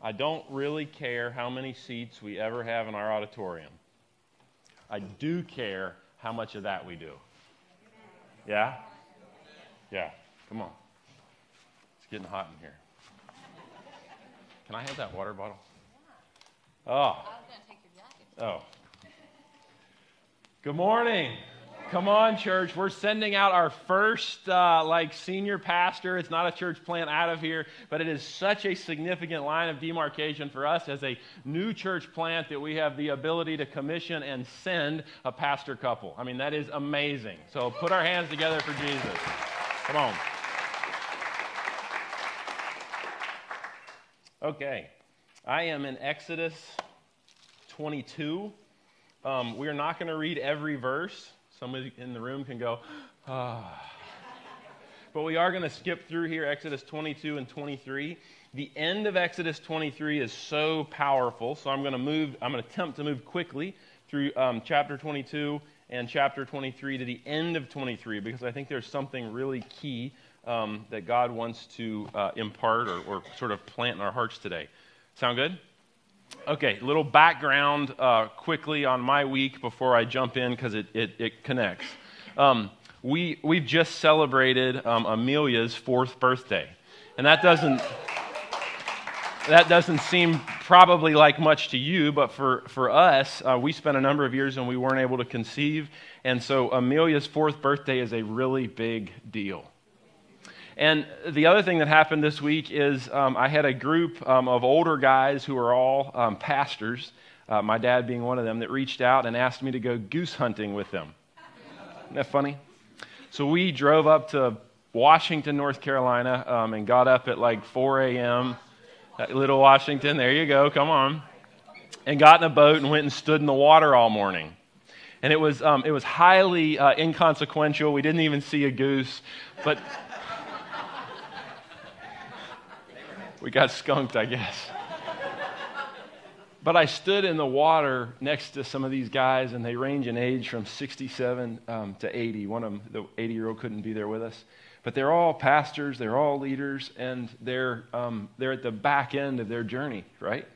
I don't really care how many seats we ever have in our auditorium. I do care how much of that we do. Yeah? Yeah. Come on. It's getting hot in here. Can I have that water bottle? Oh. Oh. Good morning. Come on, church. We're sending out our first, uh, like, senior pastor. It's not a church plant out of here, but it is such a significant line of demarcation for us as a new church plant that we have the ability to commission and send a pastor couple. I mean, that is amazing. So put our hands together for Jesus. Come on. Okay. I am in Exodus 22. Um, we are not going to read every verse. Somebody in the room can go, ah. But we are going to skip through here Exodus 22 and 23. The end of Exodus 23 is so powerful, so I'm going to move, I'm going to attempt to move quickly through um, chapter 22 and chapter 23 to the end of 23 because I think there's something really key um, that God wants to uh, impart or, or sort of plant in our hearts today. Sound good? Okay, little background uh, quickly on my week before I jump in because it, it, it, connects. Um, we, we've just celebrated um, Amelia's fourth birthday. And that doesn't, that doesn't seem probably like much to you, but for, for us, uh, we spent a number of years and we weren't able to conceive. And so Amelia's fourth birthday is a really big deal. And the other thing that happened this week is um, I had a group um, of older guys who are all um, pastors, uh, my dad being one of them, that reached out and asked me to go goose hunting with them. Isn't that funny? So we drove up to Washington, North Carolina, um, and got up at like 4 a.m. Little Washington, there you go, come on. And got in a boat and went and stood in the water all morning and it was, um, it was highly uh, inconsequential. We didn't even see a goose, but we got skunked, I guess. but I stood in the water next to some of these guys, and they range in age from 67 um, to 80. One of them, the 80 year old, couldn't be there with us. But they're all pastors, they're all leaders, and they're, um, they're at the back end of their journey, right?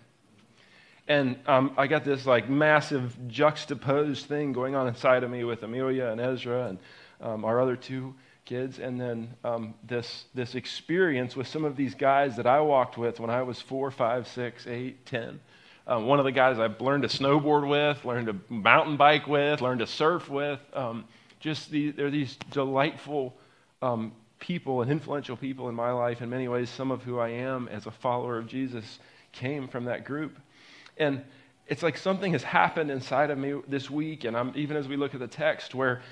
And um, I got this like massive juxtaposed thing going on inside of me with Amelia and Ezra and um, our other two kids, and then um, this, this experience with some of these guys that I walked with when I was four, five, six, eight, ten. Um, one of the guys I learned to snowboard with, learned to mountain bike with, learned to surf with. Um, just the, they're these delightful um, people and influential people in my life. In many ways, some of who I am as a follower of Jesus came from that group. And it's like something has happened inside of me this week, and I'm, even as we look at the text, where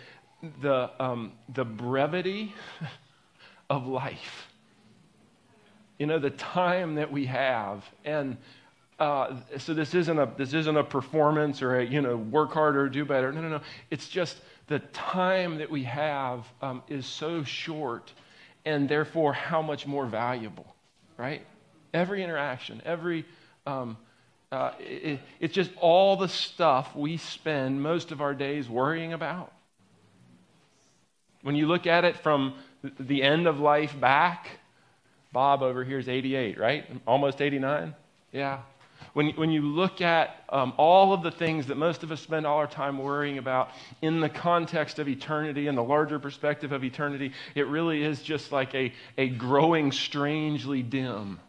the, um, the brevity of life. You know, the time that we have. And uh, so this isn't, a, this isn't a performance or a, you know, work harder, do better. No, no, no. It's just the time that we have um, is so short and therefore how much more valuable, right? Every interaction, every. Um, uh, it, it's just all the stuff we spend most of our days worrying about when you look at it from the end of life back, Bob over here is 88, right? Almost 89? Yeah. When, when you look at um, all of the things that most of us spend all our time worrying about in the context of eternity and the larger perspective of eternity, it really is just like a, a growing strangely dim.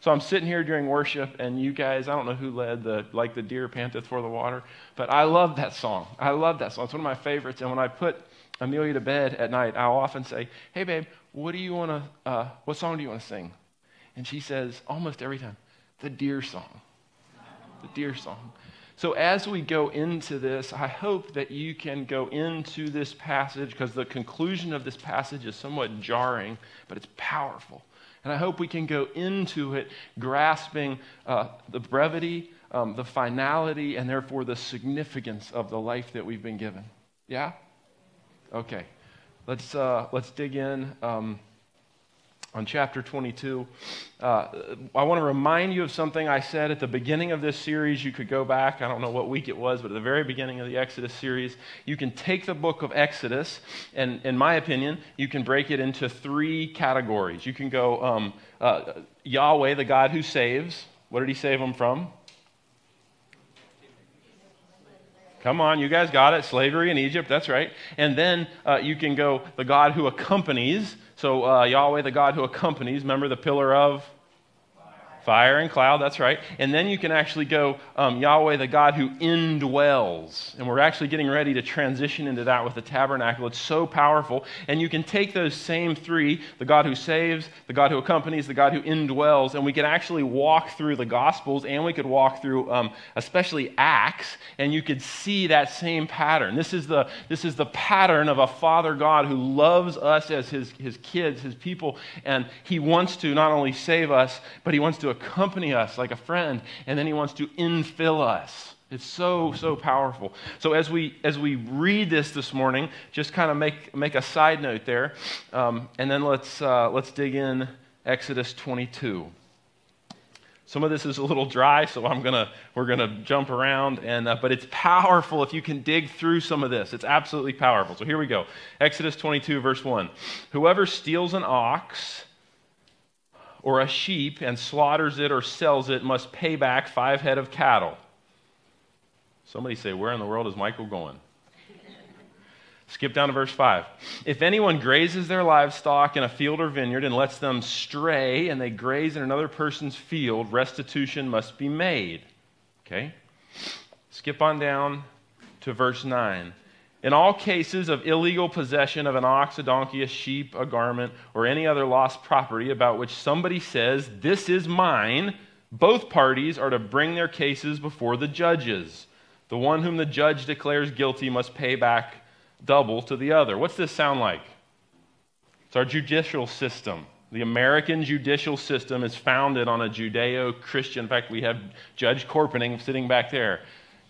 So I'm sitting here during worship, and you guys, I don't know who led the like the deer panteth for the water, but I love that song. I love that song. It's one of my favorites. And when I put Amelia to bed at night, I'll often say, Hey, babe, what do you want to, uh, what song do you want to sing? And she says, almost every time, the deer song. The deer song. So, as we go into this, I hope that you can go into this passage because the conclusion of this passage is somewhat jarring, but it's powerful. And I hope we can go into it grasping uh, the brevity, um, the finality, and therefore the significance of the life that we've been given. Yeah? Okay, let's, uh, let's dig in um, on chapter 22. Uh, I want to remind you of something I said at the beginning of this series. You could go back, I don't know what week it was, but at the very beginning of the Exodus series, you can take the book of Exodus, and in my opinion, you can break it into three categories. You can go um, uh, Yahweh, the God who saves, What did he save them from? Come on, you guys got it. Slavery in Egypt, that's right. And then uh, you can go the God who accompanies. So uh, Yahweh, the God who accompanies. Remember the pillar of Fire and cloud, that's right. And then you can actually go um, Yahweh, the God who indwells. And we're actually getting ready to transition into that with the tabernacle. It's so powerful. And you can take those same three the God who saves, the God who accompanies, the God who indwells, and we can actually walk through the Gospels and we could walk through um, especially Acts, and you could see that same pattern. This is the, this is the pattern of a Father God who loves us as his, his kids, his people, and he wants to not only save us, but he wants to accompany us like a friend, and then he wants to infill us. It's so, so powerful. So as we, as we read this this morning, just kind of make, make a side note there, um, and then let's, uh, let's dig in Exodus 22. Some of this is a little dry, so I'm gonna, we're going to jump around, and, uh, but it's powerful if you can dig through some of this. It's absolutely powerful. So here we go Exodus 22, verse 1. Whoever steals an ox, or a sheep and slaughters it or sells it must pay back five head of cattle. Somebody say, Where in the world is Michael going? Skip down to verse 5. If anyone grazes their livestock in a field or vineyard and lets them stray and they graze in another person's field, restitution must be made. Okay? Skip on down to verse 9. In all cases of illegal possession of an ox, a donkey, a sheep, a garment, or any other lost property about which somebody says, This is mine, both parties are to bring their cases before the judges. The one whom the judge declares guilty must pay back double to the other. What's this sound like? It's our judicial system. The American judicial system is founded on a Judeo Christian. In fact, we have Judge Corpening sitting back there.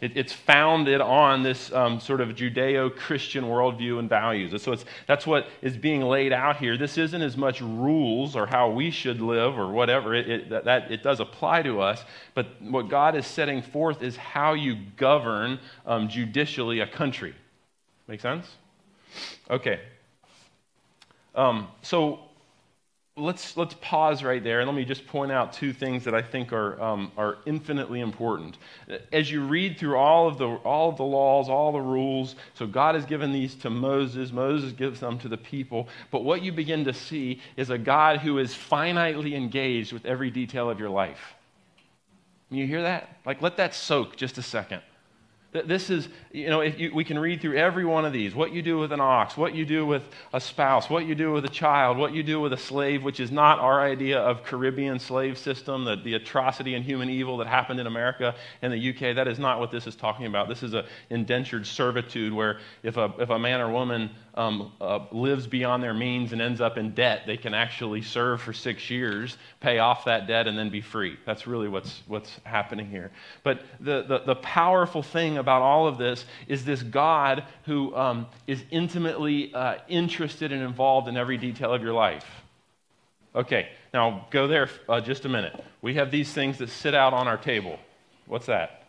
It, it's founded on this um, sort of Judeo Christian worldview and values. And so that's what is being laid out here. This isn't as much rules or how we should live or whatever. It, it, that, that, it does apply to us. But what God is setting forth is how you govern um, judicially a country. Make sense? Okay. Um, so let's, let's pause right there and let me just point out two things that I think are, um, are infinitely important. As you read through all of, the, all of the laws, all the rules, so God has given these to Moses, Moses gives them to the people, but what you begin to see is a God who is finitely engaged with every detail of your life. Can you hear that? Like, let that soak just a second. This is, you know, if you, we can read through every one of these what you do with an ox, what you do with a spouse, what you do with a child, what you do with a slave, which is not our idea of Caribbean slave system, the, the atrocity and human evil that happened in America and the UK. That is not what this is talking about. This is an indentured servitude where if a, if a man or woman um, uh, lives beyond their means and ends up in debt, they can actually serve for six years, pay off that debt, and then be free. That's really what's, what's happening here. But the, the, the powerful thing about all of this is this God who um, is intimately uh, interested and involved in every detail of your life. Okay, now go there uh, just a minute. We have these things that sit out on our table. What's that?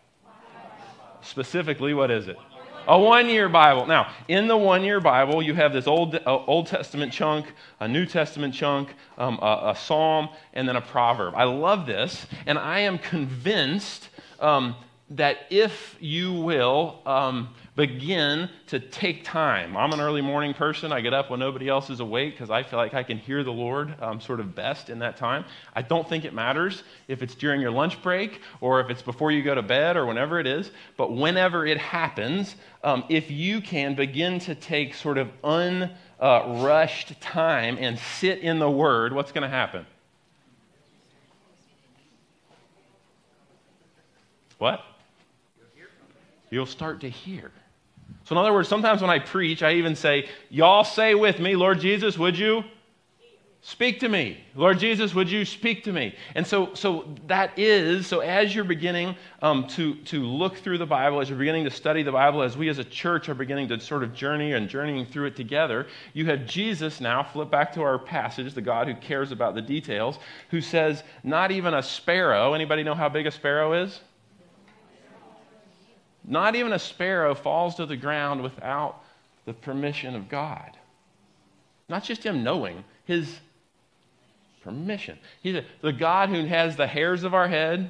Specifically, what is it? A one year Bible. Now, in the one year Bible, you have this Old, uh, Old Testament chunk, a New Testament chunk, um, a, a, psalm, and then a proverb. I love this, and I am convinced um, that if you will um, begin to take time, I'm an early morning person. I get up when nobody else is awake because I feel like I can hear the Lord um, sort of best in that time. I don't think it matters if it's during your lunch break or if it's before you go to bed or whenever it is, but whenever it happens, um, if you can begin to take sort of unrushed uh, time and sit in the Word, what's going to happen? What? you'll start to hear. So, in other words, sometimes when I preach, I even say, Y'all say with me, Lord Jesus, would you? Speak to me. Lord Jesus, would you speak to me? And so, so that is, so as you're beginning um, to, to look through the Bible, as you're beginning to study the Bible, as we as a church are beginning to sort of journey and journeying through it together, you have Jesus now, flip back to our passage, the God who cares about the details, who says, not even a sparrow, anybody know how big a sparrow is? Not even a sparrow falls to the ground without the permission of God. Not just him knowing, his permission. He's the God who has the hairs of our head,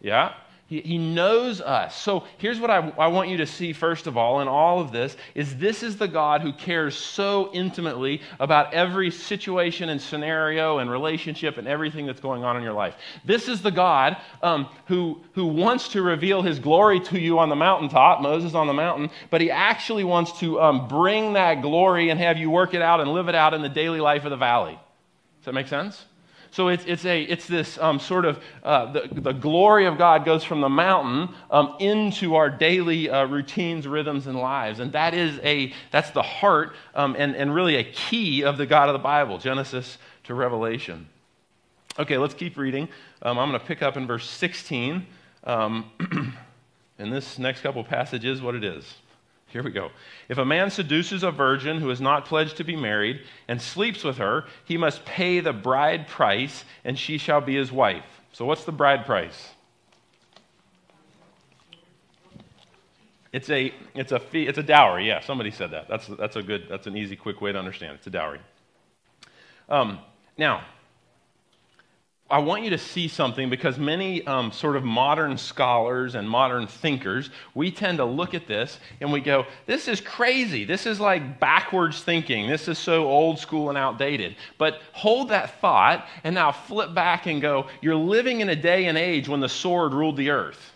Yeah? He, he knows us. So here's what I, I want you to see, first of all, in all of this, is this is the God who cares so intimately about every situation and scenario and relationship and everything that's going on in your life. This is the God um, who, who wants to reveal his glory to you on the mountaintop, Moses on the mountain, but he actually wants to um, bring that glory and have you work it out and live it out in the daily life of the valley. Does that make sense? So it's, it's, a, it's this um, sort of uh, the, the glory of God goes from the mountain um, into our daily uh, routines, rhythms, and lives. And that is a, that's the heart um, and, and really a key of the God of the Bible, Genesis to Revelation. Okay, let's keep reading. Um, I'm going to pick up in verse 16. and um, this next couple passages, what it is. Here we go. If a man seduces a virgin who is not pledged to be married and sleeps with her, he must pay the bride price, and she shall be his wife. So, what's the bride price? It's a, it's a fee, it's a dowry. Yeah, somebody said that. That's, that's a good, that's an easy, quick way to understand. It's a dowry. Um, now, I want you to see something because many um, sort of modern scholars and modern thinkers, we tend to look at this and we go, this is crazy. This is like backwards thinking. This is so old school and outdated. But hold that thought and now flip back and go, you're living in a day and age when the sword ruled the earth,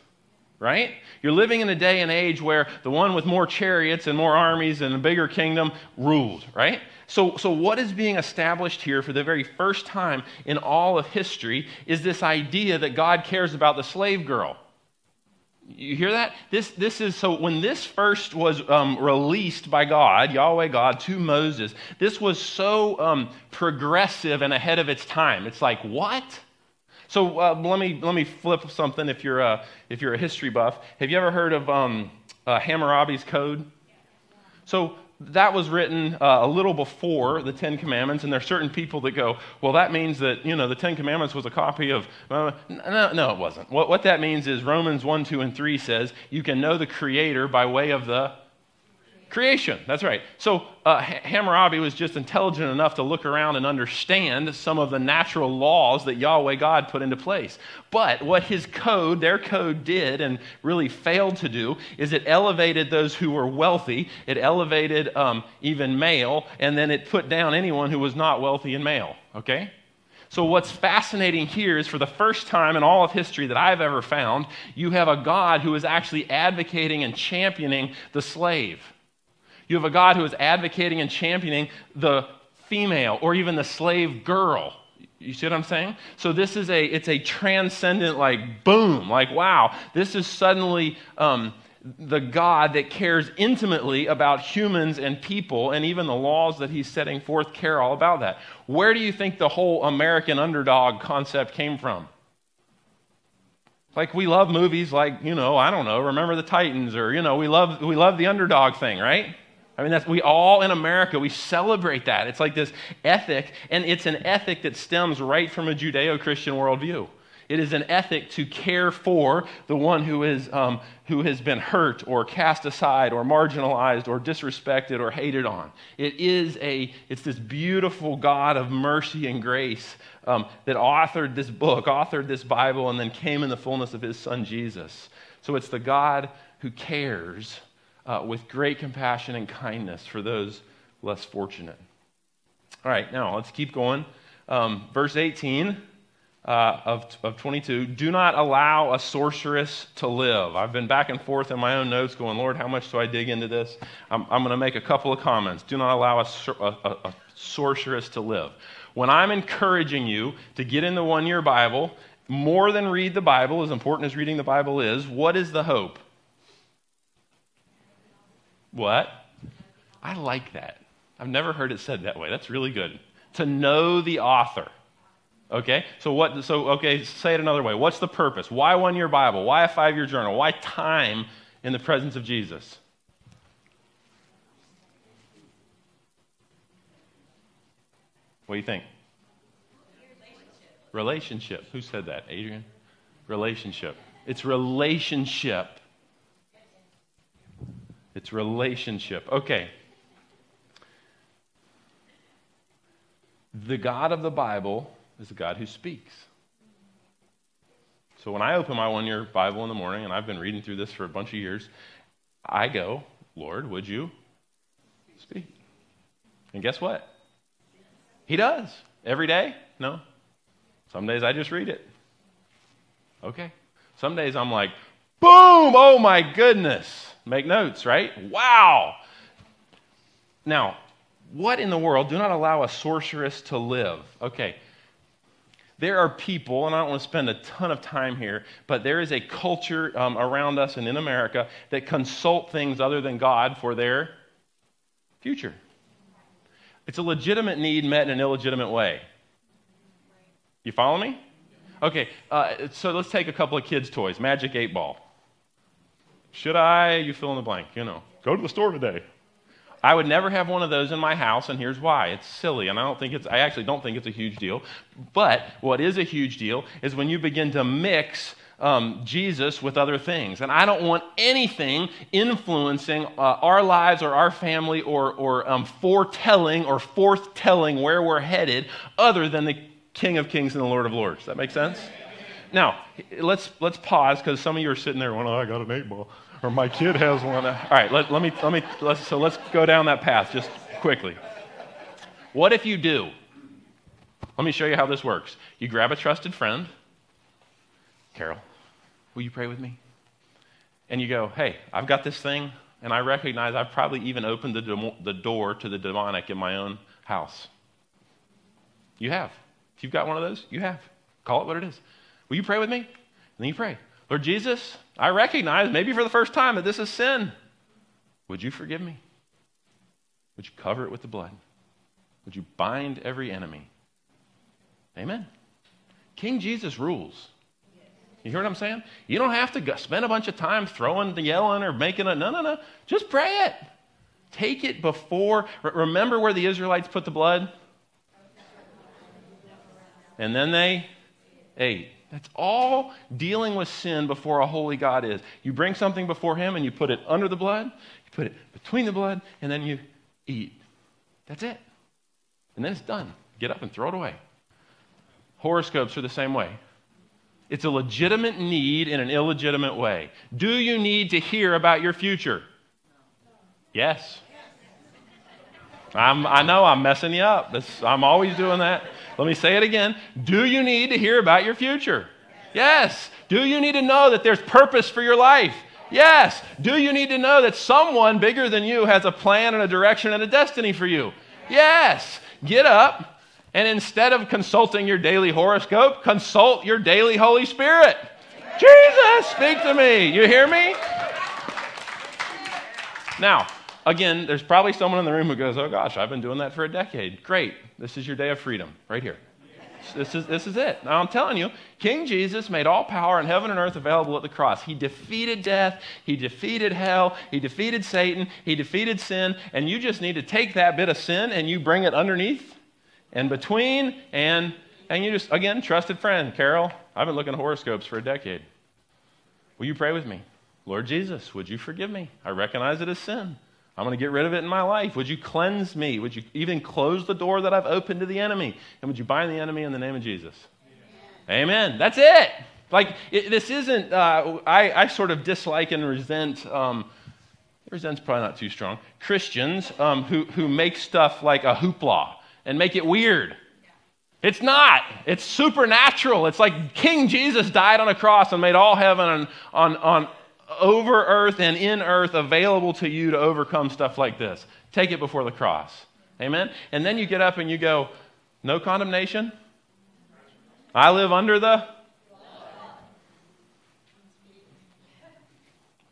right? You're living in a day and age where the one with more chariots and more armies and a bigger kingdom ruled, right? So, so, what is being established here for the very first time in all of history is this idea that God cares about the slave girl. You hear that? This, this is so when this first was um, released by God, Yahweh God, to Moses, this was so um, progressive and ahead of its time. It's like, what? So uh, let, me, let me flip something if you're a, if you're a history buff. Have you ever heard of um, uh, Hammurabi's Code? So that was written uh, a little before the Ten Commandments, and there are certain people that go, well, that means that, you know, the Ten Commandments was a copy of. Uh, no, no, it wasn't. What, what that means is Romans 1, 2, and 3 says you can know the Creator by way of the Creation, that's right. So uh, Hammurabi was just intelligent enough to look around and understand some of the natural laws that Yahweh God put into place. But what his code, their code, did and really failed to do is it elevated those who were wealthy, it elevated um, even male, and then it put down anyone who was not wealthy and male. Okay? So, what's fascinating here is for the first time in all of history that I've ever found, you have a God who is actually advocating and championing the slave. You have a God who is advocating and championing the female or even the slave girl. You see what I'm saying? So this is a it's a transcendent like boom, like wow, this is suddenly um, the God that cares intimately about humans and people, and even the laws that He's setting forth care all about that. Where do you think the whole American underdog concept came from? Like we love movies like, you know, I don't know, Remember the Titans, or you know, we love we love the underdog thing, right? I mean, that's, we all in America, we celebrate that. It's like this ethic, and it's an ethic that stems right from a Judeo Christian worldview. It is an ethic to care for the one who, is, um, who has been hurt or cast aside or marginalized or disrespected or hated on. It is a, it's this beautiful God of mercy and grace um, that authored this book, authored this Bible, and then came in the fullness of his son Jesus. So it's the God who cares uh, with great compassion and kindness for those less fortunate. All right, now let's keep going. Um, verse 18 uh, of, of 22 Do not allow a sorceress to live. I've been back and forth in my own notes going, Lord, how much do I dig into this? I'm, I'm going to make a couple of comments. Do not allow a, a, a sorceress to live. When I'm encouraging you to get in the one year Bible, more than read the Bible, as important as reading the Bible is, what is the hope? What? I like that. I've never heard it said that way. That's really good. To know the author. Okay? So what so okay, say it another way. What's the purpose? Why one year Bible? Why a 5-year journal? Why time in the presence of Jesus? What do you think? Relationship. relationship. Who said that? Adrian? Relationship. It's relationship. It's relationship. Okay. The God of the Bible is a God who speaks. So when I open my one year Bible in the morning, and I've been reading through this for a bunch of years, I go, Lord, would you speak? And guess what? He does. Every day? No. Some days I just read it. Okay. Some days I'm like, boom, oh my goodness. Make notes, right? Wow. Now, what in the world? Do not allow a sorceress to live. Okay. There are people, and I don't want to spend a ton of time here, but there is a culture um, around us and in America that consult things other than God for their future. It's a legitimate need met in an illegitimate way. You follow me? Okay, uh, so let's take a couple of kids' toys. Magic 8 Ball. Should I? You fill in the blank, you know. Go to the store today. I would never have one of those in my house, and here's why. It's silly, and I don't think it's I actually don't think it's a huge deal. But what is a huge deal is when you begin to mix um, Jesus with other things. And I don't want anything influencing uh, our lives or our family or, or um, foretelling or forthtelling where we're headed other than the King of Kings and the Lord of Lords. Does that make sense? Now, let's, let's pause because some of you are sitting there going, oh, I got an eight ball. Or my kid has one. All right, let, let me, let me, let's, so let's go down that path just quickly. What if you do? Let me show you how this works. You grab a trusted friend. Carol, will you pray with me? And you go, hey, I've got this thing, and I recognize I've probably even opened the, the door to the demonic in my own house. You have. If you've got one of those, you have. Call it what it is. Will you pray with me? And then you pray. Lord Jesus, I recognize, maybe for the first time, that this is sin. Would you forgive me? Would you cover it with the blood? Would you bind every enemy? Amen. King Jesus rules. You hear what I'm saying? You don't have to spend a bunch of time throwing yelling or making a no, no, no. Just pray it. Take it before. Remember where the Israelites put the blood? and then they ate. That's all dealing with sin before a holy God is. You bring something before Him and you put it under the blood, you put it between the blood, and then you eat. That's it. And then it's done. Get up and throw it away. Horoscopes are the same way. It's a legitimate need in an illegitimate way. Do you need to hear about your future? Yes. I'm, i know I'm messing you up. I'm always doing that. Let me say it again. Do you need to hear about your future? Yes. Do you need to know that there's purpose for your life? Yes. Do you need to know that someone bigger than you has a plan and a direction and a destiny for you? Yes. Get up and instead of consulting your daily horoscope, consult your daily Holy Spirit. Jesus, speak to me. You hear me? Now, again, there's probably someone in the room who goes, Oh gosh, I've been doing that for a decade. Great. This is your day of freedom, right here. This is, this is it. Now, I'm telling you, King Jesus made all power in heaven and earth available at the cross. He defeated death, He defeated hell, He defeated Satan, He defeated sin, and you just need to take that bit of sin and you bring it underneath and between, and, and you just, again, trusted friend, Carol, I've been looking at horoscopes for a decade. Will you pray with me? Lord Jesus, would you forgive me? I recognize it as sin. I'm going to get rid of it in my life. Would you cleanse me? Would you even close the door that I've opened to the enemy? And would you bind the enemy in the name of Jesus? Amen. Amen. That's it. Like, it, this isn't, uh, I, I, sort of dislike and resent, um, resent's probably not too strong, Christians um, who, who make stuff like a hoopla and make it weird. It's not. It's supernatural. It's like King Jesus died on a cross and made all heaven on, on, on over earth and in earth available to you to overcome stuff like this. Take it before the cross. Amen? And then you get up and you go, No condemnation? I live under the.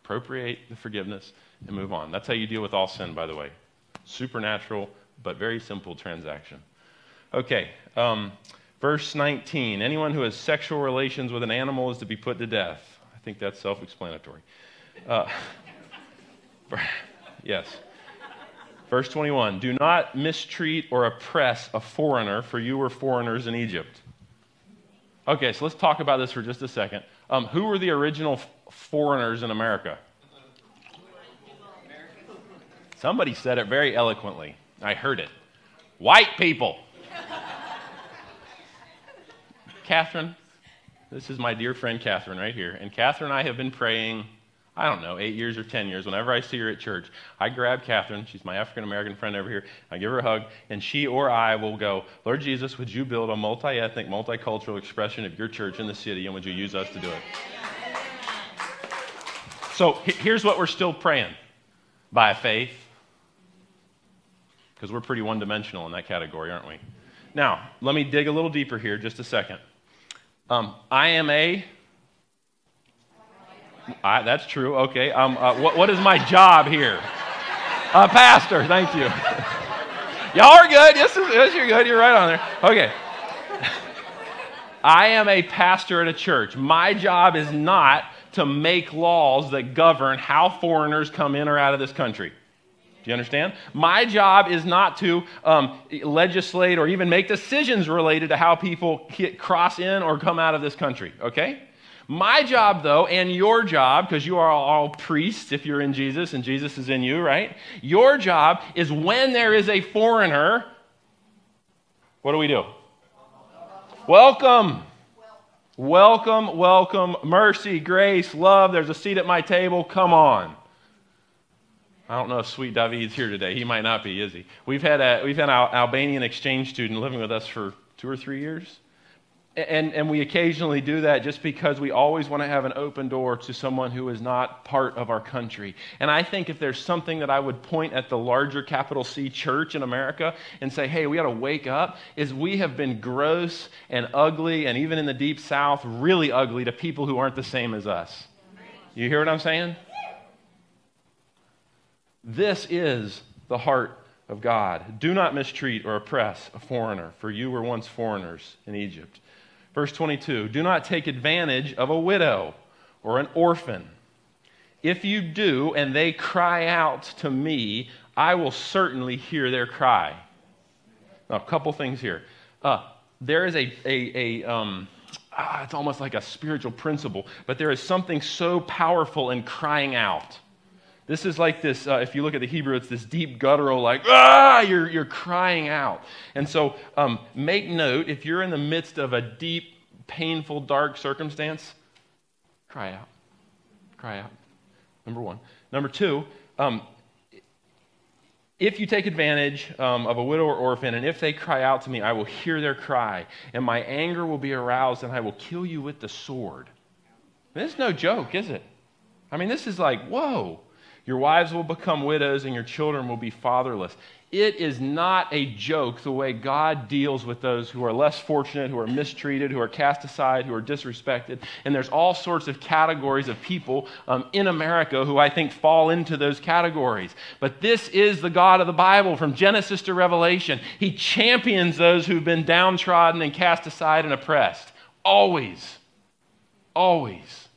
Appropriate the forgiveness and move on. That's how you deal with all sin, by the way. Supernatural, but very simple transaction. Okay, um, verse 19. Anyone who has sexual relations with an animal is to be put to death think that's self explanatory. Uh, yes. Verse 21 Do not mistreat or oppress a foreigner, for you were foreigners in Egypt. Okay, so let's talk about this for just a second. Um, who were the original f- foreigners in America? Somebody said it very eloquently. I heard it. White people. Catherine, This is my dear friend Catherine right here. And Catherine and I have been praying, I don't know, eight years or 10 years. Whenever I see her at church, I grab Catherine. She's my African American friend over here. I give her a hug, and she or I will go, Lord Jesus, would you build a multi ethnic, multicultural expression of your church in the city, and would you use us to do it? So here's what we're still praying by faith, because we're pretty one dimensional in that category, aren't we? Now, let me dig a little deeper here just a second. Um, I am a. I, that's true. Okay. Um, uh, what, what is my job here? Uh, pastor. Thank you. Y'all are good. Yes, yes, you're good. You're right on there. Okay. I am a pastor at a church. My job is not to make laws that govern how foreigners come in or out of this country. You understand? My job is not to um, legislate or even make decisions related to how people cross in or come out of this country, okay? My job, though, and your job, because you are all priests if you're in Jesus and Jesus is in you, right? Your job is when there is a foreigner, what do we do? Welcome. Welcome, welcome, mercy, grace, love. There's a seat at my table. Come on. I don't know if Sweet David's here today. He might not be, is he? We've had, a, we've had an Albanian exchange student living with us for two or three years. And, and we occasionally do that just because we always want to have an open door to someone who is not part of our country. And I think if there's something that I would point at the larger capital C church in America and say, hey, we got to wake up, is we have been gross and ugly, and even in the deep south, really ugly to people who aren't the same as us. You hear what I'm saying? This is the heart of God. Do not mistreat or oppress a foreigner, for you were once foreigners in Egypt. Verse 22 Do not take advantage of a widow or an orphan. If you do, and they cry out to me, I will certainly hear their cry. Now, a couple things here. Uh, there is a, a, a um, ah, it's almost like a spiritual principle, but there is something so powerful in crying out. This is like this, uh, if you look at the Hebrew, it's this deep guttural, like, ah, you're, you're crying out. And so um, make note if you're in the midst of a deep, painful, dark circumstance, cry out. Cry out. Number one. Number two, um, if you take advantage um, of a widow or orphan, and if they cry out to me, I will hear their cry, and my anger will be aroused, and I will kill you with the sword. This is no joke, is it? I mean, this is like, whoa. Your wives will become widows and your children will be fatherless. It is not a joke the way God deals with those who are less fortunate, who are mistreated, who are cast aside, who are disrespected. And there's all sorts of categories of people um, in America who I think fall into those categories. But this is the God of the Bible from Genesis to Revelation. He champions those who've been downtrodden and cast aside and oppressed. Always. Always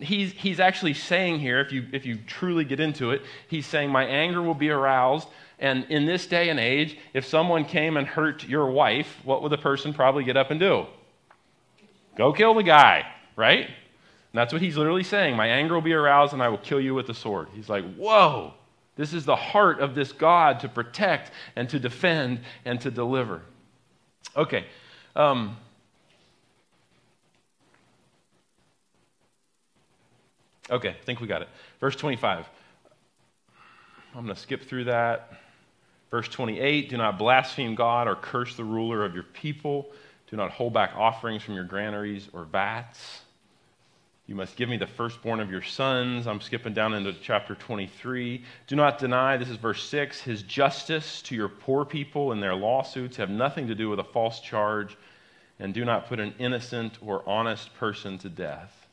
he's, he's actually saying here, if you, if you truly get into it, he's saying, My anger will be aroused. And in this day and age, if someone came and hurt your wife, what would the person probably get up and do? Go kill the guy, right? And that's what he's literally saying. My anger will be aroused and I will kill you with the sword. He's like, Whoa, this is the heart of this God to protect and to defend and to deliver. Okay. Um, Okay, I think we got it. Verse 25. I'm going to skip through that. Verse 28 Do not blaspheme God or curse the ruler of your people. Do not hold back offerings from your granaries or vats. You must give me the firstborn of your sons. I'm skipping down into chapter 23. Do not deny, this is verse 6, his justice to your poor people and their lawsuits have nothing to do with a false charge. And do not put an innocent or honest person to death.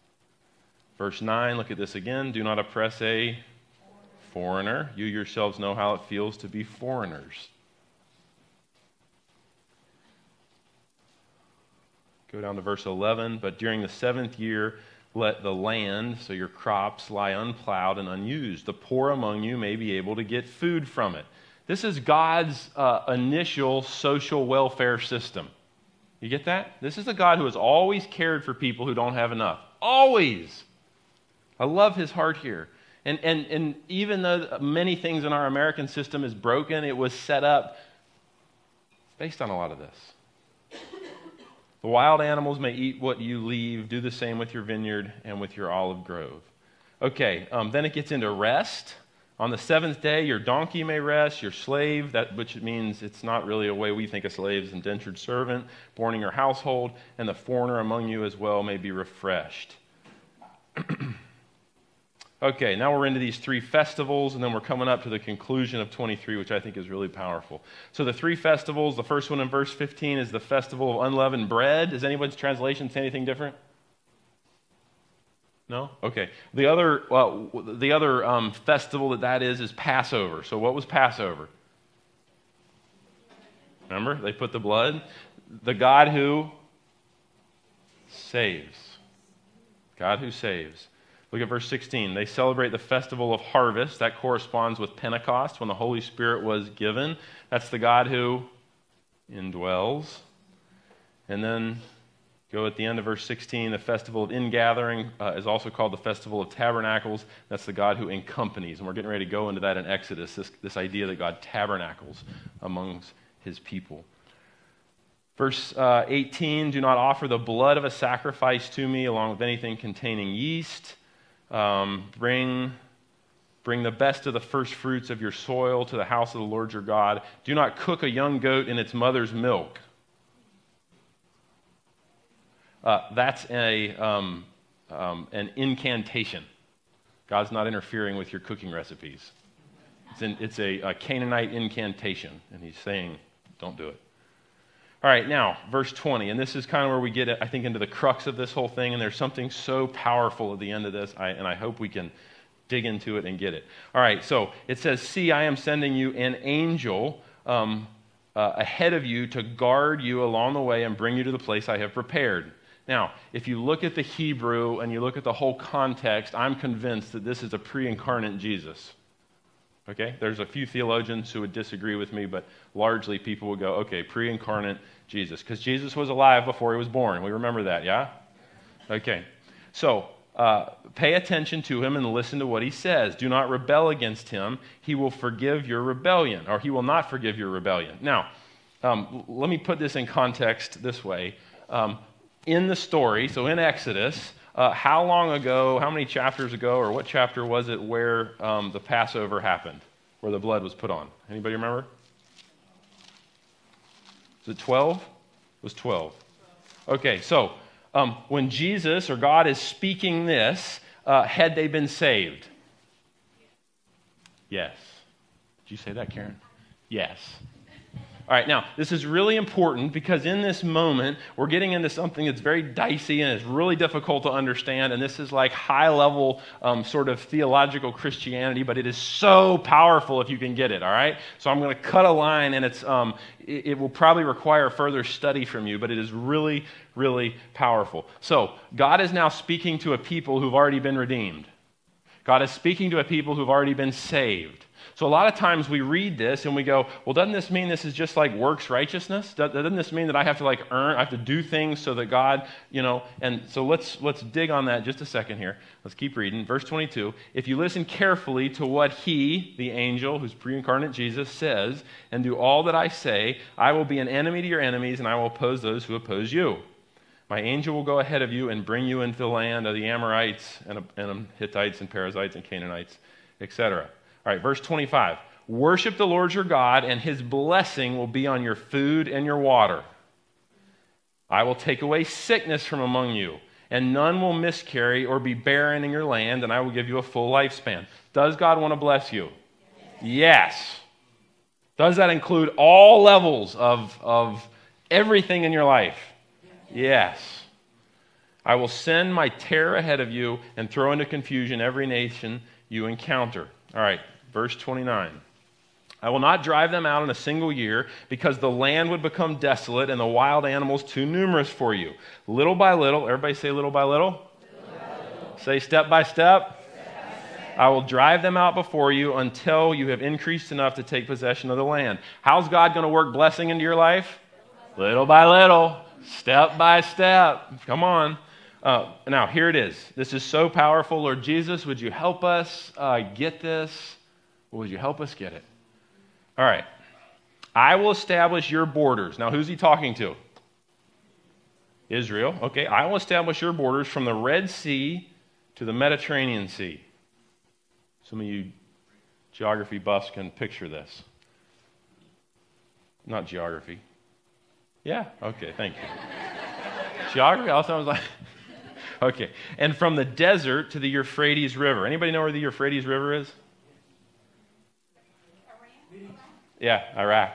Verse 9, look at this again. Do not oppress a foreigner. You yourselves know how it feels to be foreigners. Go down to verse 11. But during the seventh year, let the land, so your crops, lie unplowed and unused. The poor among you may be able to get food from it. This is God's uh, initial social welfare system. You get that? This is a God who has always cared for people who don't have enough. Always. I love his heart here. And, and, and even though many things in our American system is broken, it was set up based on a lot of this. The wild animals may eat what you leave. Do the same with your vineyard and with your olive grove. Okay, um, then it gets into rest. On the seventh day, your donkey may rest, your slave, that, which means it's not really a way we think of slaves, indentured servant, born in your household, and the foreigner among you as well may be refreshed. Okay, now we're into these three festivals, and then we're coming up to the conclusion of 23, which I think is really powerful. So, the three festivals, the first one in verse 15 is the festival of unleavened bread. Does anyone's translation say anything different? No? Okay. The other, well, the other um, festival that that is is Passover. So, what was Passover? Remember? They put the blood. The God who saves. God who saves. Look at verse 16. They celebrate the festival of harvest. That corresponds with Pentecost when the Holy Spirit was given. That's the God who indwells. And then go at the end of verse 16. The festival of ingathering uh, is also called the festival of tabernacles. That's the God who accompanies. And we're getting ready to go into that in Exodus this, this idea that God tabernacles amongst his people. Verse uh, 18 Do not offer the blood of a sacrifice to me along with anything containing yeast. Um, bring, bring the best of the first fruits of your soil to the house of the Lord your God. Do not cook a young goat in its mother's milk. Uh, that's a, um, um, an incantation. God's not interfering with your cooking recipes. It's, in, it's a, a Canaanite incantation, and he's saying, don't do it. All right, now, verse 20, and this is kind of where we get, I think, into the crux of this whole thing, and there's something so powerful at the end of this, I, and I hope we can dig into it and get it. All right, so it says, See, I am sending you an angel um, uh, ahead of you to guard you along the way and bring you to the place I have prepared. Now, if you look at the Hebrew and you look at the whole context, I'm convinced that this is a pre incarnate Jesus. Okay? There's a few theologians who would disagree with me, but largely people would go, okay, pre incarnate Jesus. Because Jesus was alive before he was born. We remember that, yeah? Okay. So, uh, pay attention to him and listen to what he says. Do not rebel against him. He will forgive your rebellion, or he will not forgive your rebellion. Now, um, let me put this in context this way. Um, in the story, so in Exodus, uh, how long ago, how many chapters ago, or what chapter was it where um, the Passover happened, where the blood was put on? Anybody remember? Is it 12? It was 12. Okay, so um, when Jesus or God is speaking this, uh, had they been saved? Yes. Did you say that, Karen? Yes. All right, now, this is really important because in this moment, we're getting into something that's very dicey and it's really difficult to understand. And this is like high level um, sort of theological Christianity, but it is so powerful if you can get it, all right? So I'm going to cut a line and it's, um, it, it will probably require further study from you, but it is really, really powerful. So God is now speaking to a people who've already been redeemed, God is speaking to a people who've already been saved. So a lot of times we read this and we go, well, doesn't this mean this is just like works righteousness? Doesn't this mean that I have to like earn, I have to do things so that God, you know, and so let's let's dig on that just a second here. Let's keep reading. Verse 22. If you listen carefully to what he, the angel, who's pre-incarnate Jesus, says, and do all that I say, I will be an enemy to your enemies, and I will oppose those who oppose you. My angel will go ahead of you and bring you into the land of the Amorites and, and Hittites and Perizzites and Canaanites, etc. All right, verse 25. Worship the Lord your God, and his blessing will be on your food and your water. I will take away sickness from among you, and none will miscarry or be barren in your land, and I will give you a full lifespan. Does God want to bless you? Yes. yes. Does that include all levels of, of everything in your life? Yes. yes. I will send my terror ahead of you and throw into confusion every nation you encounter. All right, verse 29. I will not drive them out in a single year because the land would become desolate and the wild animals too numerous for you. Little by little, everybody say little by little. little. Say step by step. I will drive them out before you until you have increased enough to take possession of the land. How's God going to work blessing into your life? Little by little, step by step. Come on. Uh, now, here it is. This is so powerful. Lord Jesus, would you help us uh, get this? Would you help us get it? All right. I will establish your borders. Now, who's he talking to? Israel, okay, I will establish your borders from the Red Sea to the Mediterranean Sea. Some of you geography buffs can picture this. Not geography. Yeah, okay, thank you. geography, also I was like, okay. And from the desert to the Euphrates River. Anybody know where the Euphrates River is? Yeah, Iraq.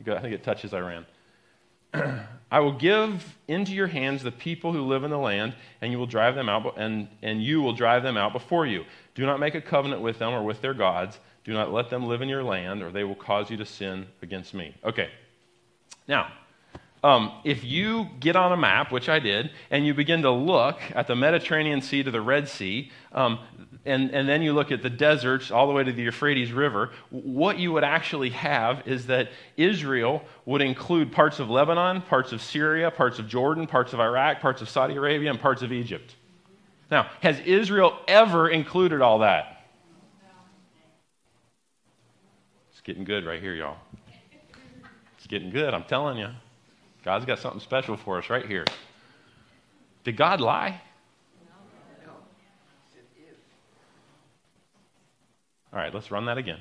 I think it touches Iran. I will give into your hands the people who live in the land, and you will drive them out, and, and you will drive them out before you. Do not make a covenant with them or with their gods. Do not let them live in your land, or they will cause you to sin against me. Okay. Now, um, if you get on a map, which I did, and you begin to look at the Mediterranean Sea to the Red Sea, um, and, and then you look at the deserts all the way to the Euphrates River, what you would actually have is that Israel would include parts of Lebanon, parts of Syria, parts of Jordan, parts of Iraq, parts of Saudi Arabia, and parts of Egypt. Now, has Israel ever included all that? It's getting good right here, y'all. It's getting good, I'm telling you. God's got something special for us right here. Did God lie? All right, let's run that again.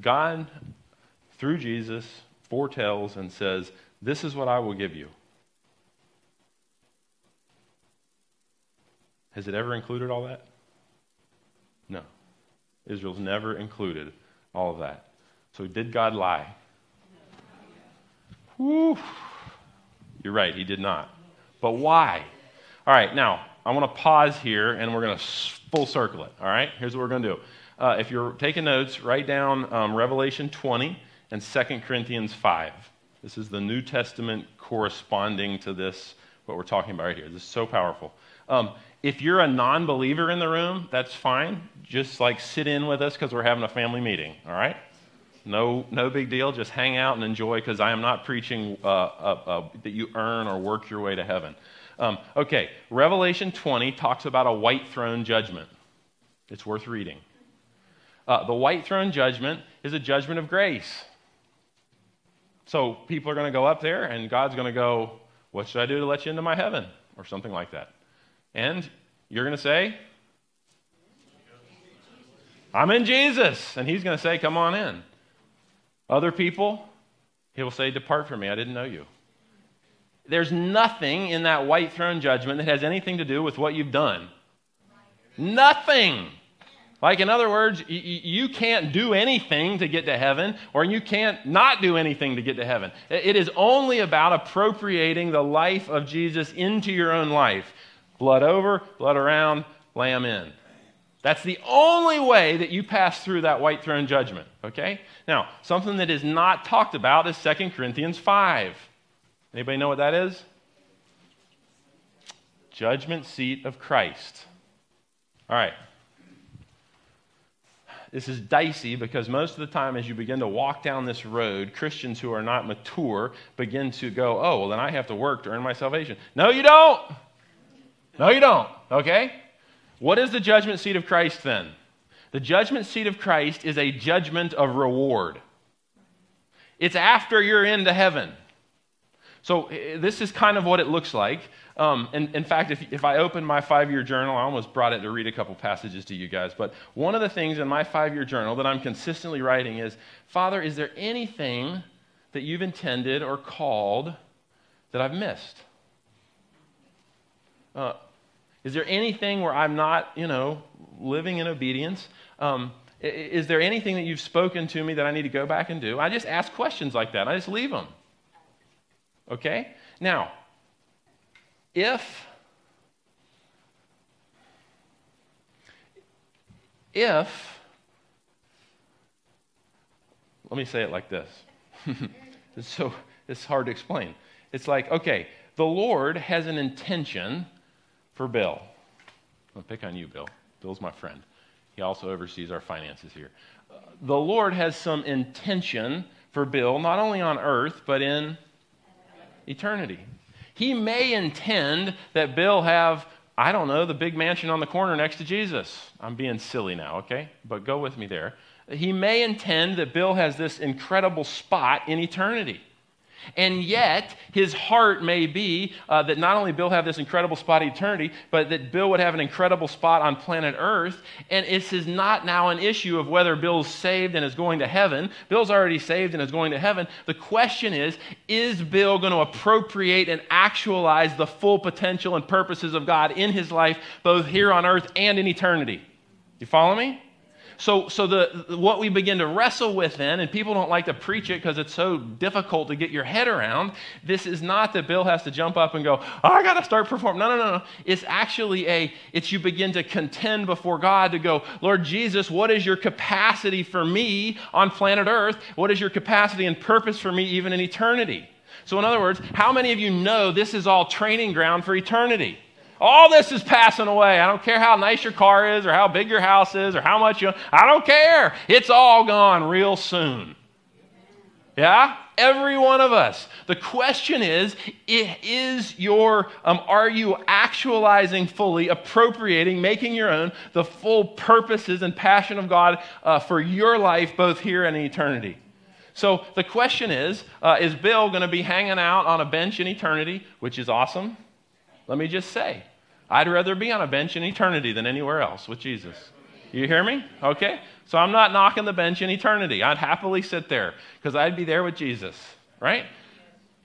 God, through Jesus, foretells and says, This is what I will give you. Has it ever included all that? No. Israel's never included all of that. So did God lie? Whew. You're right, he did not. But why? All right, now, I want to pause here and we're going to full circle it. All right, here's what we're going to do. Uh, if you're taking notes, write down um, Revelation 20 and 2 Corinthians 5. This is the New Testament corresponding to this, what we're talking about right here. This is so powerful. Um, if you're a non believer in the room, that's fine. Just like sit in with us because we're having a family meeting, all right? No, no big deal. Just hang out and enjoy because I am not preaching uh, uh, uh, that you earn or work your way to heaven. Um, okay, Revelation 20 talks about a white throne judgment. It's worth reading. Uh, the white throne judgment is a judgment of grace. So people are going to go up there, and God's going to go, What should I do to let you into my heaven? Or something like that. And you're going to say, I'm in Jesus. And he's going to say, Come on in. Other people, he will say, Depart from me. I didn't know you. There's nothing in that white throne judgment that has anything to do with what you've done. Nothing. Like, in other words, you can't do anything to get to heaven, or you can't not do anything to get to heaven. It is only about appropriating the life of Jesus into your own life. Blood over, blood around, lamb in. That's the only way that you pass through that white throne judgment, okay? Now, something that is not talked about is 2 Corinthians 5. Anybody know what that is? Judgment seat of Christ. All right. This is dicey because most of the time, as you begin to walk down this road, Christians who are not mature begin to go, oh, well, then I have to work to earn my salvation. No, you don't. No, you don't. Okay? What is the judgment seat of Christ then? The judgment seat of Christ is a judgment of reward. It's after you're into heaven. So this is kind of what it looks like. Um, and in fact, if, if I open my five year journal, I almost brought it to read a couple passages to you guys. But one of the things in my five year journal that I'm consistently writing is Father, is there anything that you've intended or called that I've missed? Uh, is there anything where I'm not, you know, living in obedience? Um, is there anything that you've spoken to me that I need to go back and do? I just ask questions like that. I just leave them. Okay? Now, if if let me say it like this. it's so it's hard to explain. It's like, okay, the Lord has an intention for Bill. I'll pick on you, Bill. Bill's my friend. He also oversees our finances here. The Lord has some intention for Bill, not only on earth, but in eternity. He may intend that Bill have, I don't know, the big mansion on the corner next to Jesus. I'm being silly now, okay? But go with me there. He may intend that Bill has this incredible spot in eternity. And yet, his heart may be uh, that not only Bill have this incredible spot eternity, but that Bill would have an incredible spot on planet Earth. And this is not now an issue of whether Bill's saved and is going to heaven. Bill's already saved and is going to heaven. The question is is Bill going to appropriate and actualize the full potential and purposes of God in his life, both here on earth and in eternity? You follow me? So, so the, what we begin to wrestle with then, and people don't like to preach it because it's so difficult to get your head around, this is not that Bill has to jump up and go, oh, I got to start performing. No, no, no, no. It's actually a, it's you begin to contend before God to go, Lord Jesus, what is your capacity for me on planet Earth? What is your capacity and purpose for me even in eternity? So, in other words, how many of you know this is all training ground for eternity? All this is passing away. I don't care how nice your car is or how big your house is or how much you, I don't care. It's all gone real soon. Yeah? Every one of us. The question is, is your, um, are you actualizing fully, appropriating, making your own the full purposes and passion of God uh, for your life, both here and in eternity? So the question is, uh, is Bill going to be hanging out on a bench in eternity, which is awesome? Let me just say, I'd rather be on a bench in eternity than anywhere else with Jesus. You hear me? Okay? So I'm not knocking the bench in eternity. I'd happily sit there because I'd be there with Jesus, right?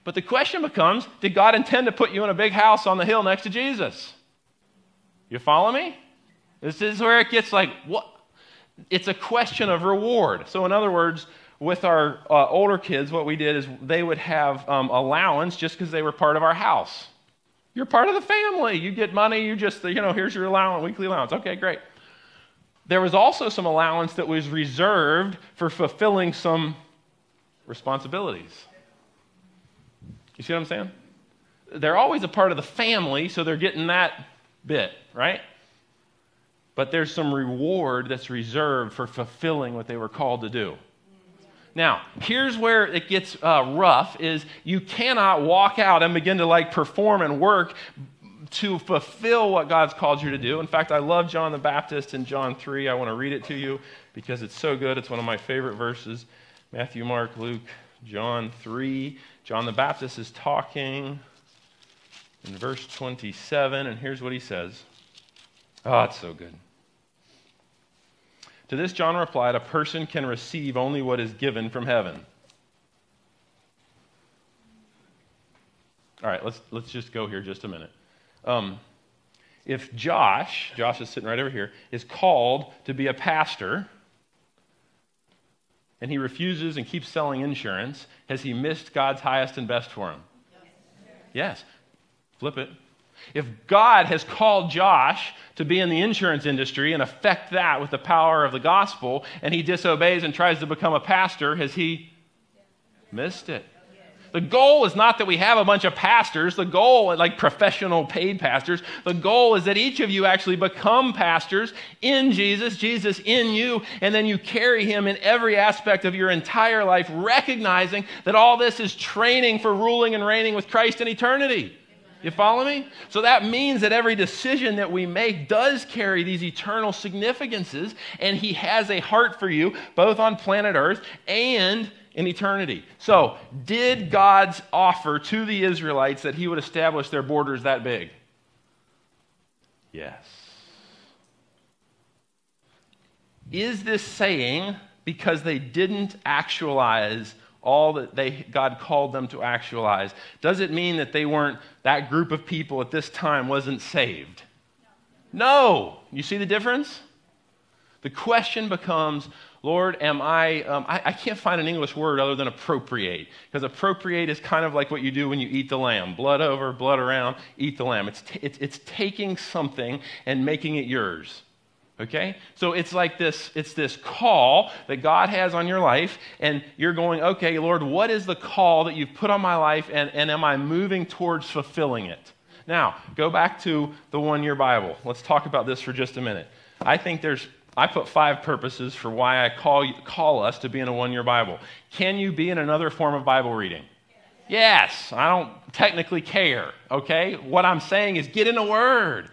But the question becomes did God intend to put you in a big house on the hill next to Jesus? You follow me? This is where it gets like, what? It's a question of reward. So, in other words, with our uh, older kids, what we did is they would have um, allowance just because they were part of our house. You're part of the family. You get money. You just, you know, here's your allowance, weekly allowance. Okay, great. There was also some allowance that was reserved for fulfilling some responsibilities. You see what I'm saying? They're always a part of the family, so they're getting that bit, right? But there's some reward that's reserved for fulfilling what they were called to do. Now, here's where it gets uh, rough is you cannot walk out and begin to like perform and work to fulfill what God's called you to do. In fact, I love John the Baptist in John 3. I want to read it to you because it's so good. It's one of my favorite verses. Matthew, Mark, Luke, John 3. John the Baptist is talking in verse 27, and here's what he says. Oh, it's so good. To this, John replied, A person can receive only what is given from heaven. All right, let's, let's just go here just a minute. Um, if Josh, Josh is sitting right over here, is called to be a pastor, and he refuses and keeps selling insurance, has he missed God's highest and best for him? Yes. Flip it. If God has called Josh to be in the insurance industry and affect that with the power of the gospel, and he disobeys and tries to become a pastor, has he missed it? The goal is not that we have a bunch of pastors. The goal, like professional paid pastors, the goal is that each of you actually become pastors in Jesus, Jesus in you, and then you carry him in every aspect of your entire life, recognizing that all this is training for ruling and reigning with Christ in eternity. You follow me? So that means that every decision that we make does carry these eternal significances, and He has a heart for you, both on planet Earth and in eternity. So, did God's offer to the Israelites that He would establish their borders that big? Yes. Is this saying because they didn't actualize all that they, God called them to actualize, does it mean that they weren't, that group of people at this time wasn't saved? No. You see the difference? The question becomes, Lord, am I, um, I, I, can't find an English word other than appropriate, because appropriate is kind of like what you do when you eat the lamb blood over, blood around, eat the lamb. It's, t- it's, it's taking something and making it yours. Okay? So it's like this it's this call that God has on your life, and you're going, okay, Lord, what is the call that you've put on my life, and, and am I moving towards fulfilling it? Now, go back to the one year Bible. Let's talk about this for just a minute. I think there's I put five purposes for why I call, call us to be in a one year Bible. Can you be in another form of Bible reading? Yes, I don't technically care, okay? What I'm saying is get in the Word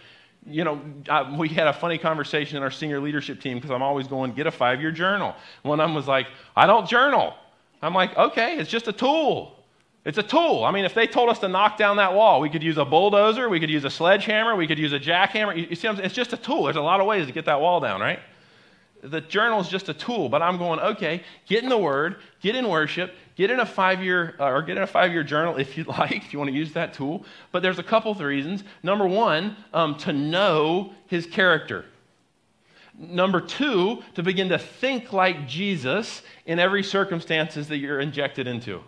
you know, I, we had a funny conversation in our senior leadership team because I'm always going, get a five year journal. One of them was like, I don't journal. I'm like, okay, it's just a tool. It's a tool. I mean, if they told us to knock down that wall, we could use a bulldozer, we could use a sledgehammer, we could use a jackhammer. You, see, it's just a tool. There's a lot of ways to get that wall down, right? The journal is just a tool, but I'm going, okay, get in the Word, get in worship, get in a five year, uh, or get in a five year journal if you'd like, if you want to use that tool. But there's a couple of reasons. Number one, um, to know His character. Number two, to begin to think like Jesus in every circumstances that you're injected into.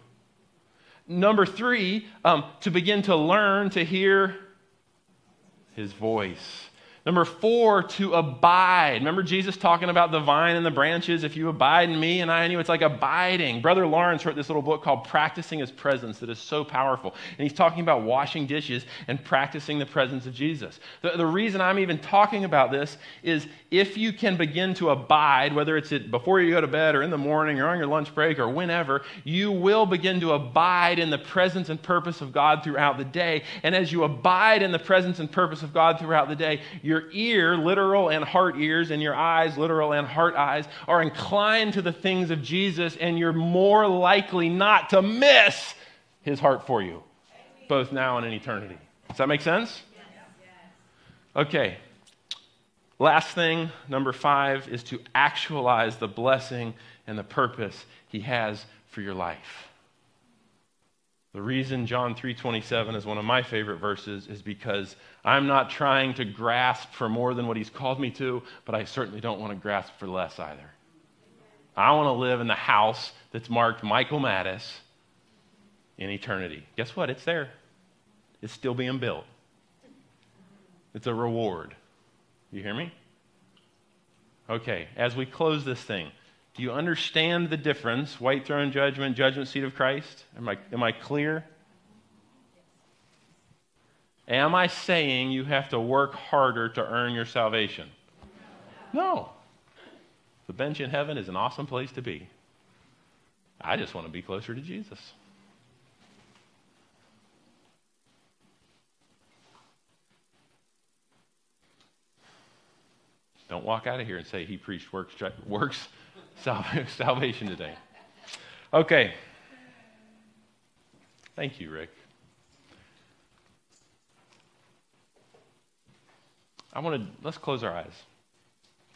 Number three, um, to begin to learn to hear his voice. Number four, to abide. Remember Jesus talking about the vine and the branches? If you abide in me and I in you, it's like abiding. Brother Lawrence wrote this little book called Practicing His Presence that is so powerful. And he's talking about washing dishes and practicing the presence of Jesus. The, the reason I'm even talking about this is if you can begin to abide, whether it's before you go to bed or in the morning or on your lunch break or whenever, you will begin to abide in the presence and purpose of God throughout the day. And as you abide in the presence and purpose of God throughout the day, you're your ear, literal and heart ears, and your eyes, literal and heart eyes, are inclined to the things of Jesus, and you're more likely not to miss his heart for you, both now and in eternity. Does that make sense? Okay. Last thing, number five, is to actualize the blessing and the purpose he has for your life. The reason John 3:27 is one of my favorite verses is because I'm not trying to grasp for more than what he's called me to, but I certainly don't want to grasp for less either. I want to live in the house that's marked Michael Mattis in eternity. Guess what? It's there. It's still being built. It's a reward. You hear me? Okay, as we close this thing, do you understand the difference? White throne judgment, judgment seat of Christ? Am I, am I clear? Am I saying you have to work harder to earn your salvation? No. The bench in heaven is an awesome place to be. I just want to be closer to Jesus. Don't walk out of here and say he preached works, works salvation today. Okay. Thank you, Rick. I want to let's close our eyes.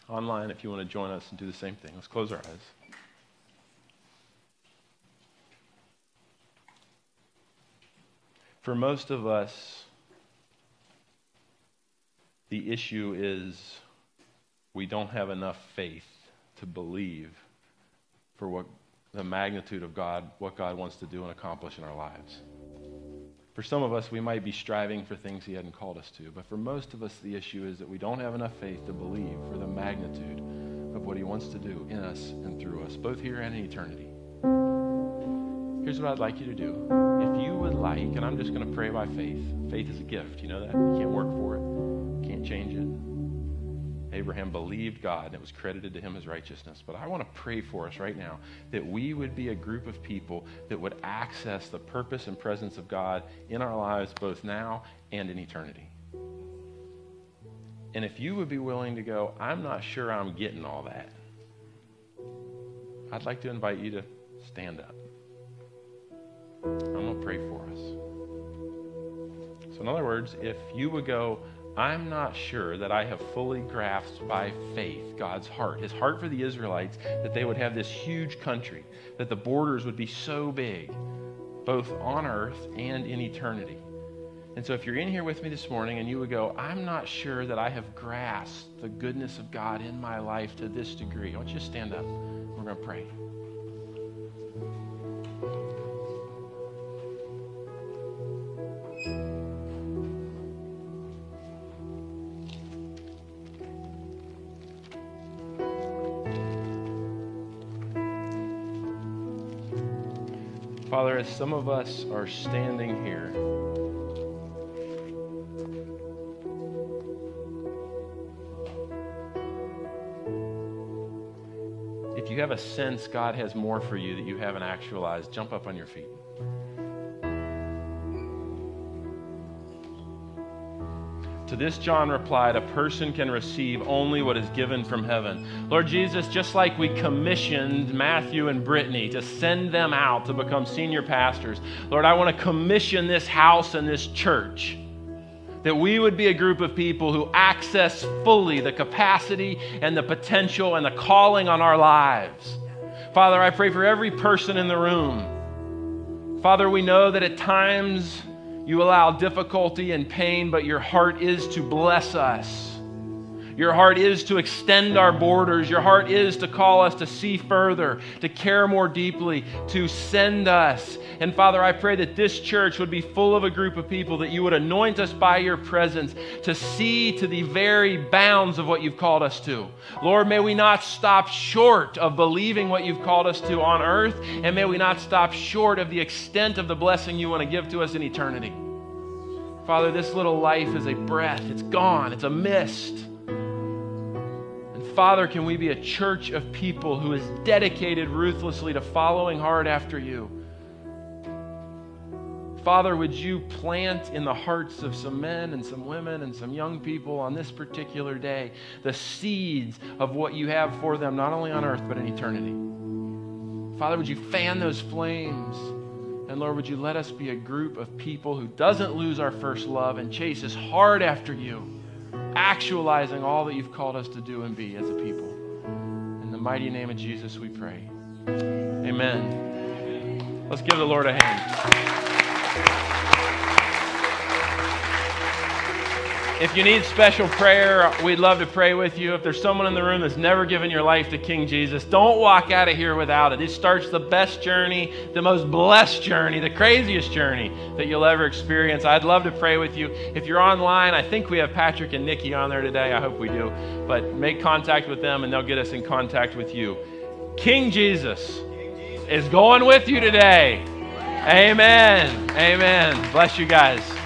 Online, if you want to join us and do the same thing, let's close our eyes. For most of us, the issue is we don't have enough faith to believe for what the magnitude of God, what God wants to do and accomplish in our lives. For some of us, we might be striving for things He hadn't called us to, but for most of us, the issue is that we don't have enough faith to believe for the magnitude of what He wants to do in us and through us, both here and in eternity. Here's what I'd like you to do. If you would like, and I'm just going to pray by faith, faith is a gift. You know that? You can't work for it, can't change it. Abraham believed God and it was credited to him as righteousness. But I want to pray for us right now that we would be a group of people that would access the purpose and presence of God in our lives both now and in eternity. And if you would be willing to go, I'm not sure I'm getting all that, I'd like to invite you to stand up. I'm going to pray for us. So, in other words, if you would go, I'm not sure that I have fully grasped by faith God's heart, his heart for the Israelites, that they would have this huge country, that the borders would be so big, both on earth and in eternity. And so, if you're in here with me this morning and you would go, I'm not sure that I have grasped the goodness of God in my life to this degree, I want you to stand up. We're going to pray. Father, as some of us are standing here, if you have a sense God has more for you that you haven't actualized, jump up on your feet. To this, John replied, A person can receive only what is given from heaven. Lord Jesus, just like we commissioned Matthew and Brittany to send them out to become senior pastors, Lord, I want to commission this house and this church that we would be a group of people who access fully the capacity and the potential and the calling on our lives. Father, I pray for every person in the room. Father, we know that at times, you allow difficulty and pain, but your heart is to bless us. Your heart is to extend our borders. Your heart is to call us to see further, to care more deeply, to send us. And Father, I pray that this church would be full of a group of people that you would anoint us by your presence to see to the very bounds of what you've called us to. Lord, may we not stop short of believing what you've called us to on earth, and may we not stop short of the extent of the blessing you want to give to us in eternity. Father, this little life is a breath, it's gone, it's a mist. Father, can we be a church of people who is dedicated ruthlessly to following hard after you? Father, would you plant in the hearts of some men and some women and some young people on this particular day the seeds of what you have for them, not only on earth, but in eternity? Father, would you fan those flames? And Lord, would you let us be a group of people who doesn't lose our first love and chases hard after you? Actualizing all that you've called us to do and be as a people. In the mighty name of Jesus, we pray. Amen. Let's give the Lord a hand. If you need special prayer, we'd love to pray with you. If there's someone in the room that's never given your life to King Jesus, don't walk out of here without it. It starts the best journey, the most blessed journey, the craziest journey that you'll ever experience. I'd love to pray with you. If you're online, I think we have Patrick and Nikki on there today. I hope we do. But make contact with them and they'll get us in contact with you. King Jesus is going with you today. Amen. Amen. Bless you guys.